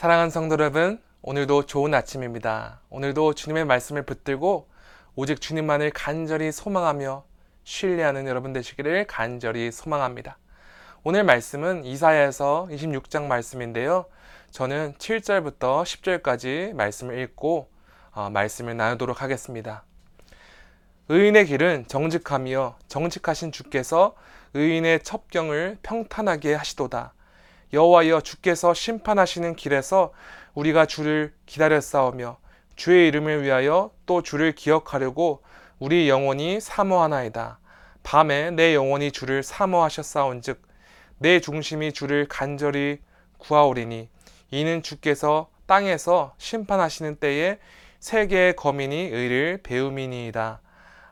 사랑하는 성도 여러분, 오늘도 좋은 아침입니다. 오늘도 주님의 말씀을 붙들고 오직 주님만을 간절히 소망하며 신뢰하는 여러분 되시기를 간절히 소망합니다. 오늘 말씀은 이사야에서 26장 말씀인데요. 저는 7절부터 10절까지 말씀을 읽고 어, 말씀을 나누도록 하겠습니다. 의인의 길은 정직하며 정직하신 주께서 의인의 첩경을 평탄하게 하시도다. 여호와여 주께서 심판하시는 길에서 우리가 주를 기다렸사오며 주의 이름을 위하여 또 주를 기억하려고 우리 영혼이 사모하나이다. 밤에 내 영혼이 주를 사모하셨사온즉 내 중심이 주를 간절히 구하오리니 이는 주께서 땅에서 심판하시는 때에 세계의 거민이 의를 배움이니이다.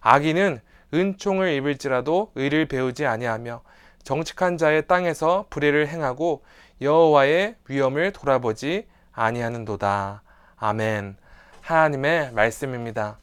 악인은 은총을 입을지라도 의를 배우지 아니하며 정직한 자의 땅에서 불의를 행하고 여호와의 위엄을 돌아보지 아니하는도다. 아멘. 하나님의 말씀입니다.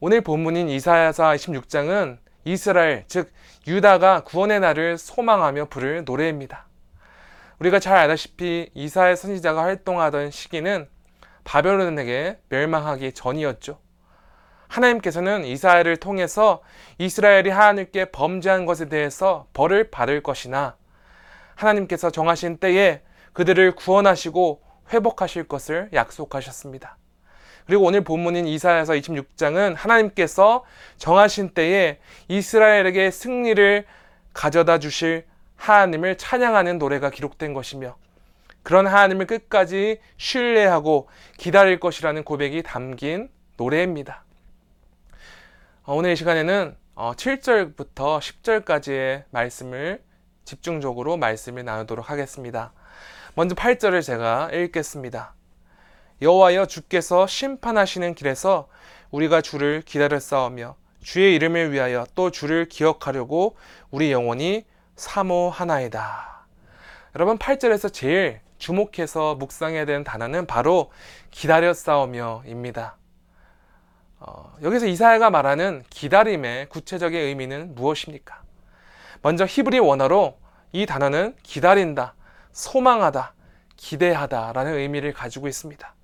오늘 본문인 이사야서 26장은 이스라엘 즉 유다가 구원의 날을 소망하며 부를 노래입니다. 우리가 잘 알다시피 이사야 선지자가 활동하던 시기는 바벨론에게 멸망하기 전이었죠. 하나님께서는 이스라엘을 통해서 이스라엘이 하나님께 범죄한 것에 대해서 벌을 받을 것이나 하나님께서 정하신 때에 그들을 구원하시고 회복하실 것을 약속하셨습니다. 그리고 오늘 본문인 이사야서 26장은 하나님께서 정하신 때에 이스라엘에게 승리를 가져다 주실 하나님을 찬양하는 노래가 기록된 것이며 그런 하나님을 끝까지 신뢰하고 기다릴 것이라는 고백이 담긴 노래입니다. 어, 오늘 이 시간에는 7절부터 어, 10절까지의 말씀을 집중적으로 말씀을 나누도록 하겠습니다. 먼저 8절을 제가 읽겠습니다. 여호와여 주께서 심판하시는 길에서 우리가 주를 기다렸사오며 주의 이름을 위하여 또 주를 기억하려고 우리 영혼이 사모하나이다. 여러분 8절에서 제일 주목해서 묵상해야 되는 단어는 바로 기다렸사오며입니다. 어, 여기서 이사야가 말하는 기다림의 구체적인 의미는 무엇입니까? 먼저 히브리 원어로 이 단어는 기다린다, 소망하다, 기대하다라는 의미를 가지고 있습니다.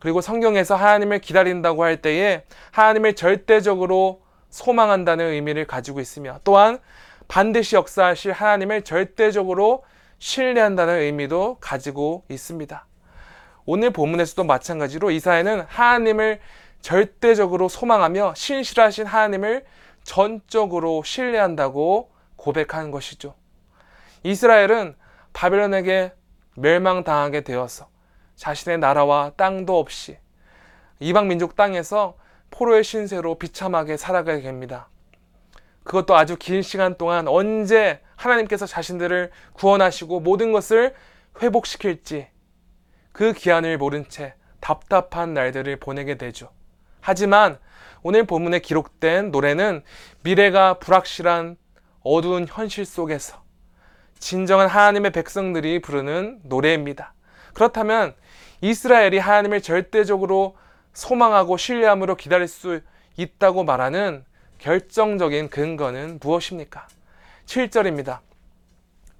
그리고 성경에서 하나님을 기다린다고 할 때에 하나님을 절대적으로 소망한다는 의미를 가지고 있으며 또한 반드시 역사하실 하나님을 절대적으로 신뢰한다는 의미도 가지고 있습니다. 오늘 본문에서도 마찬가지로 이사야는 하나님을 절대적으로 소망하며 신실하신 하나님을 전적으로 신뢰한다고 고백하는 것이죠. 이스라엘은 바벨론에게 멸망당하게 되어서 자신의 나라와 땅도 없이 이방 민족 땅에서 포로의 신세로 비참하게 살아가게 됩니다. 그것도 아주 긴 시간 동안 언제 하나님께서 자신들을 구원하시고 모든 것을 회복시킬지 그 기한을 모른 채 답답한 날들을 보내게 되죠. 하지만 오늘 본문에 기록된 노래는 미래가 불확실한 어두운 현실 속에서 진정한 하나님의 백성들이 부르는 노래입니다. 그렇다면 이스라엘이 하나님을 절대적으로 소망하고 신뢰함으로 기다릴 수 있다고 말하는 결정적인 근거는 무엇입니까? 7절입니다.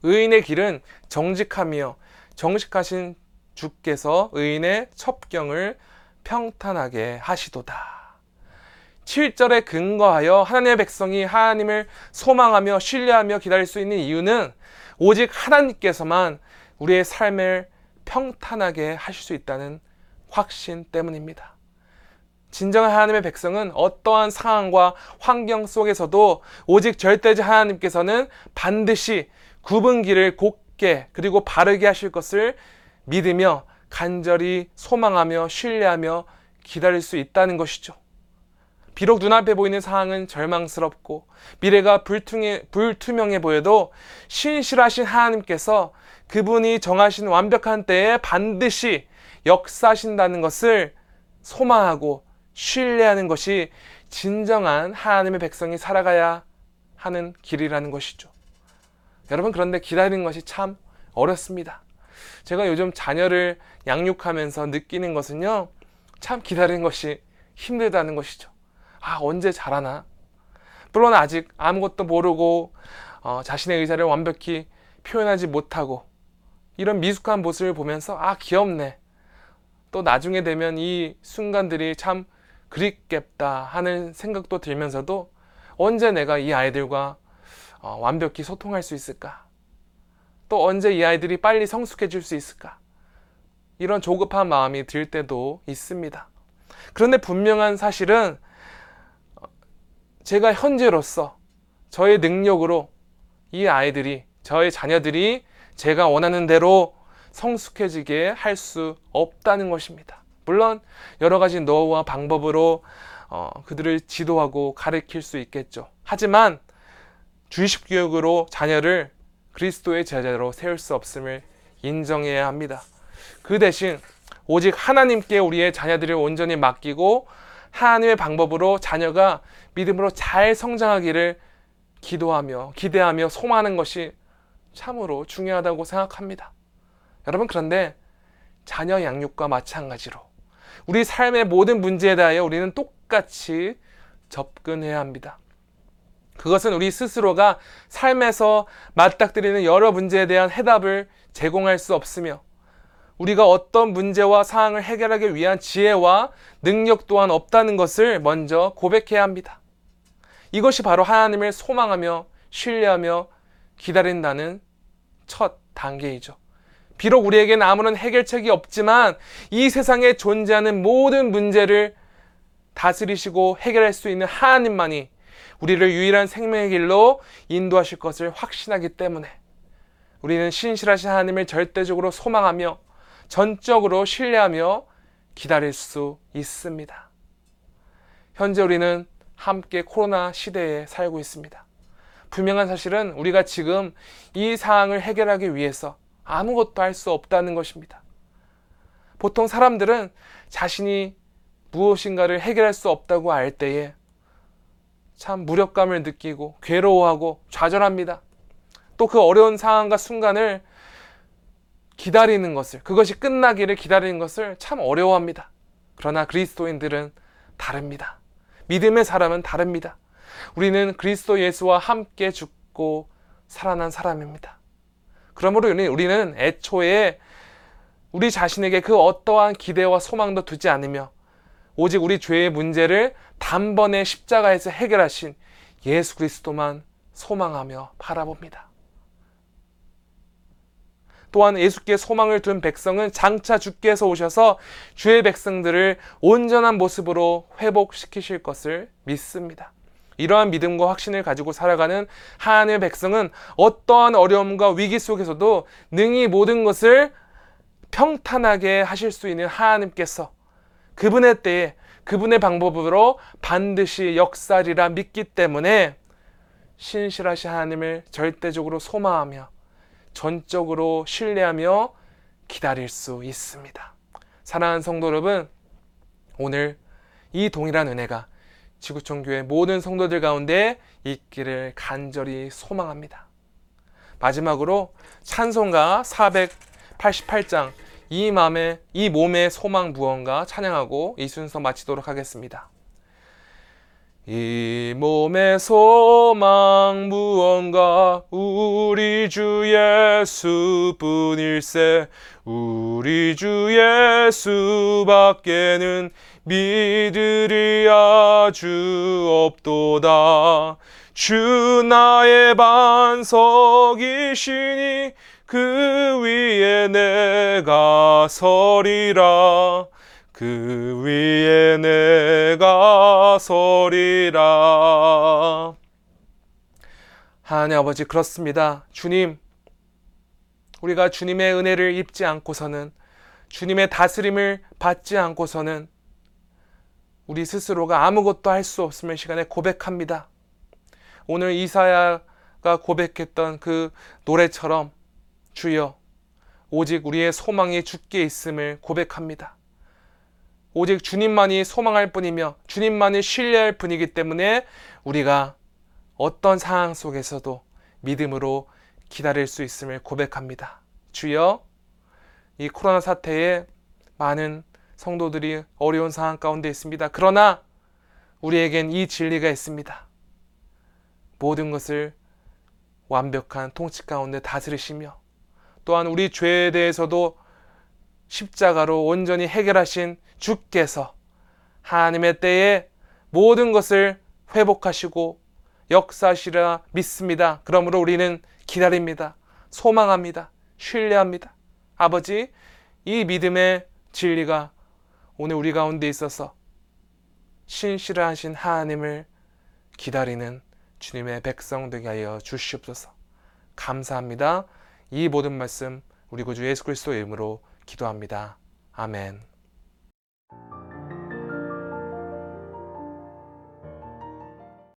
의인의 길은 정직하며 정직하신 주께서 의인의 첩경을 평탄하게 하시도다. 7절에 근거하여 하나님의 백성이 하나님을 소망하며 신뢰하며 기다릴 수 있는 이유는 오직 하나님께서만 우리의 삶을 평탄하게 하실 수 있다는 확신 때문입니다. 진정한 하나님의 백성은 어떠한 상황과 환경 속에서도 오직 절대적 하나님께서는 반드시 굽은 길을 곱게 그리고 바르게 하실 것을 믿으며 간절히 소망하며 신뢰하며 기다릴 수 있다는 것이죠. 비록 눈앞에 보이는 상황은 절망스럽고 미래가 불투명해, 불투명해 보여도 신실하신 하나님께서 그분이 정하신 완벽한 때에 반드시 역사하신다는 것을 소망하고 신뢰하는 것이 진정한 하나님의 백성이 살아가야 하는 길이라는 것이죠. 여러분, 그런데 기다리는 것이 참 어렵습니다. 제가 요즘 자녀를 양육하면서 느끼는 것은요, 참 기다리는 것이 힘들다는 것이죠. 아, 언제 자라나? 물론 아직 아무것도 모르고, 어, 자신의 의사를 완벽히 표현하지 못하고, 이런 미숙한 모습을 보면서 아 귀엽네. 또 나중에 되면 이 순간들이 참 그립겠다 하는 생각도 들면서도 언제 내가 이 아이들과 어, 완벽히 소통할 수 있을까? 또 언제 이 아이들이 빨리 성숙해질 수 있을까? 이런 조급한 마음이 들 때도 있습니다. 그런데 분명한 사실은 어, 제가 현재로서 저의 능력으로 이 아이들이, 저의 자녀들이 제가 원하는 대로 성숙해지게 할 수 없다는 것입니다. 물론 여러 가지 노하우와 방법으로 어, 그들을 지도하고 가르칠 수 있겠죠. 하지만 주의식 교육으로 자녀를 그리스도의 제자로 세울 수 없음을 인정해야 합니다. 그 대신 오직 하나님께 우리의 자녀들을 온전히 맡기고 하나님의 방법으로 자녀가 믿음으로 잘 성장하기를 기도하며 기대하며 소망하는 것이 참으로 중요하다고 생각합니다. 여러분 그런데 자녀 양육과 마찬가지로 우리 삶의 모든 문제에 대하여 우리는 똑같이 접근해야 합니다. 그것은 우리 스스로가 삶에서 맞닥뜨리는 여러 문제에 대한 해답을 제공할 수 없으며 우리가 어떤 문제와 상황을 해결하기 위한 지혜와 능력 또한 없다는 것을 먼저 고백해야 합니다. 이것이 바로 하나님을 소망하며 신뢰하며 기다린다는 첫 단계이죠. 비록 우리에게는 아무런 해결책이 없지만 이 세상에 존재하는 모든 문제를 다스리시고 해결할 수 있는 하나님만이 우리를 유일한 생명의 길로 인도하실 것을 확신하기 때문에 우리는 신실하신 하나님을 절대적으로 소망하며 전적으로 신뢰하며 기다릴 수 있습니다. 현재 우리는 함께 코로나 시대에 살고 있습니다. 분명한 사실은 우리가 지금 이 상황을 해결하기 위해서 아무것도 할 수 없다는 것입니다. 보통 사람들은 자신이 무엇인가를 해결할 수 없다고 알 때에 참 무력감을 느끼고 괴로워하고 좌절합니다. 또 그 어려운 상황과 순간을 기다리는 것을, 그것이 끝나기를 기다리는 것을 참 어려워합니다. 그러나 그리스도인들은 다릅니다. 믿음의 사람은 다릅니다. 우리는 그리스도 예수와 함께 죽고 살아난 사람입니다. 그러므로 우리는 애초에 우리 자신에게 그 어떠한 기대와 소망도 두지 않으며 오직 우리 죄의 문제를 단번에 십자가에서 해결하신 예수 그리스도만 소망하며 바라봅니다. 또한 예수께 소망을 둔 백성은 장차 주께서 오셔서 주의 백성들을 온전한 모습으로 회복시키실 것을 믿습니다. 이러한 믿음과 확신을 가지고 살아가는 하나님의 백성은 어떠한 어려움과 위기 속에서도 능히 모든 것을 평탄하게 하실 수 있는 하나님께서 그분의 때에 그분의 방법으로 반드시 역사리라 믿기 때문에 신실하신 하나님을 절대적으로 소망하며 전적으로 신뢰하며 기다릴 수 있습니다. 사랑하는 성도 여러분, 오늘 이 동일한 은혜가 지구촌 교회 모든 성도들 가운데 있기를 간절히 소망합니다. 마지막으로 찬송가 488장 이 마음에 이 몸의 소망 무언가 찬양하고 이 순서 마치도록 하겠습니다. 이 몸의 소망 무언가 우리 주 예수뿐일세. 우리 주 예수밖에는 믿으리 아주 없도다. 주 나의 반석이시니 그 위에 내가 서리라 그 위에 내가 서리라 하나님 아버지 그렇습니다 주님 우리가 주님의 은혜를 입지 않고서는 주님의 다스림을 받지 않고서는 우리 스스로가 아무것도 할 수 없음을 시간에 고백합니다. 오늘 이사야가 고백했던 그 노래처럼 주여 오직 우리의 소망이 주께 있음을 고백합니다. 오직 주님만이 소망할 뿐이며 주님만이 신뢰할 뿐이기 때문에 우리가 어떤 상황 속에서도 믿음으로 기다릴 수 있음을 고백합니다. 주여 이 코로나 사태에 많은 성도들이 어려운 상황 가운데 있습니다. 그러나 우리에겐 이 진리가 있습니다. 모든 것을 완벽한 통치 가운데 다스리시며 또한 우리 죄에 대해서도 십자가로 온전히 해결하신 주께서 하나님의 때에 모든 것을 회복하시고 역사하시라 믿습니다. 그러므로 우리는 기다립니다. 소망합니다. 신뢰합니다. 아버지, 이 믿음의 진리가 오늘 우리 가운데 있어서 신실하신 하나님을 기다리는 주님의 백성 되게 하여 주시옵소서. 감사합니다. 이 모든 말씀 우리 구주 예수 그리스도의 이름으로 기도합니다. 아멘.